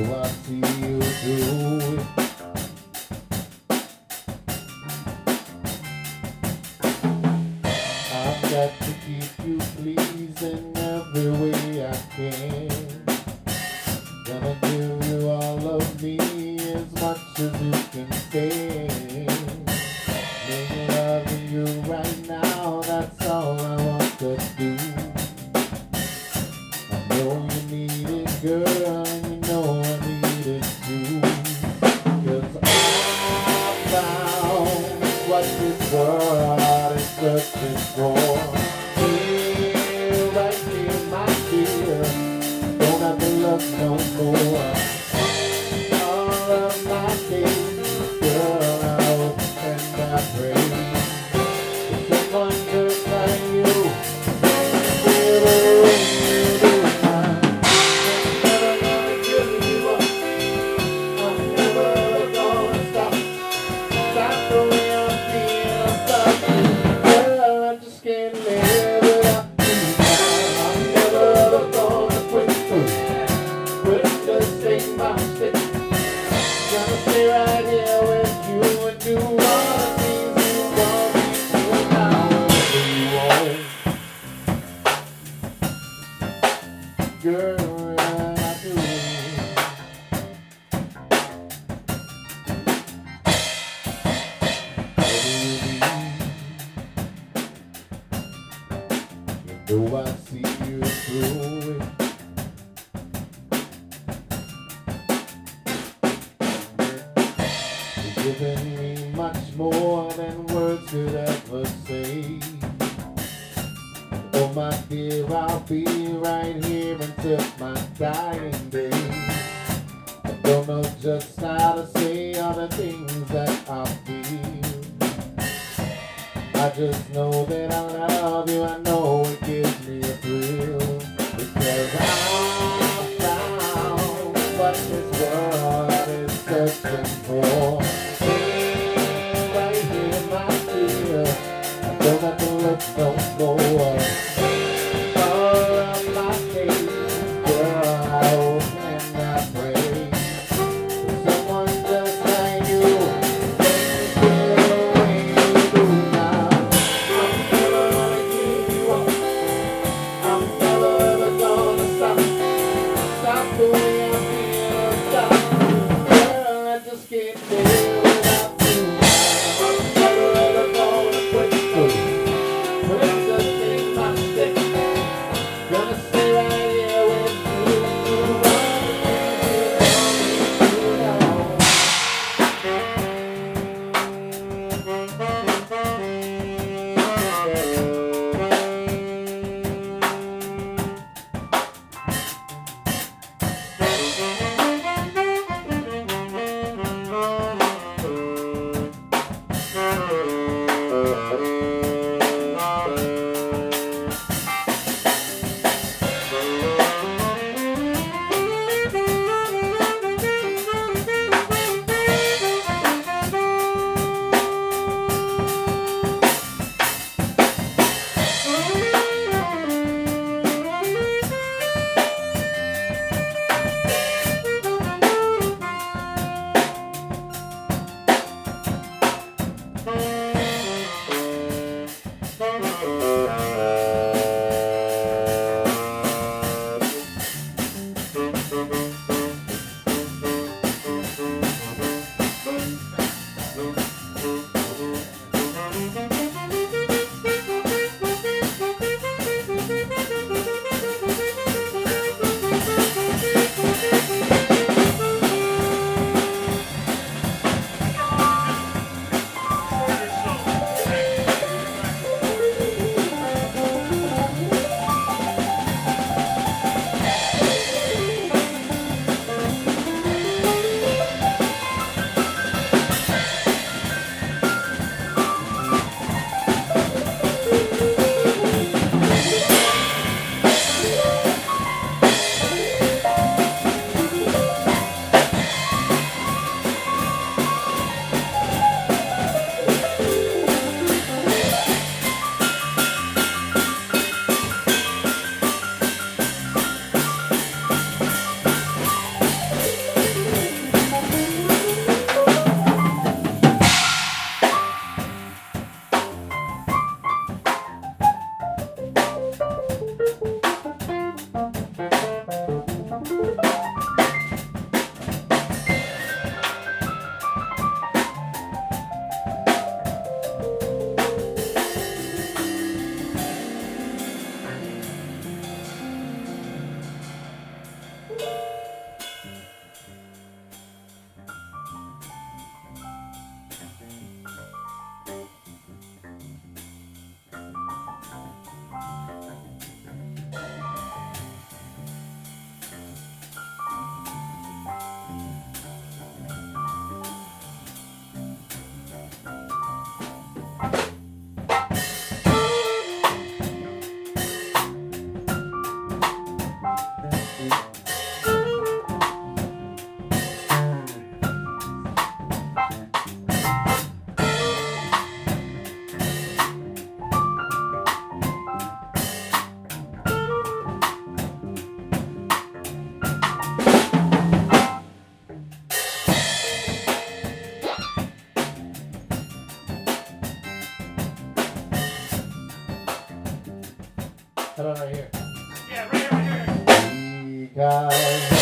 Oh, I see you do it. I've got to keep you pleasing every way I can. Gonna give you all of me as much as you can stand. Loving you right now, that's all I want to do. I know you need it, girl, have to look Though I see you through it, you're giving me much more than words could ever say. Oh my dear, I'll be right here until my dying day. I don't know just how to say all the things that I feel. I just know that I love you. I know it Gonna cow.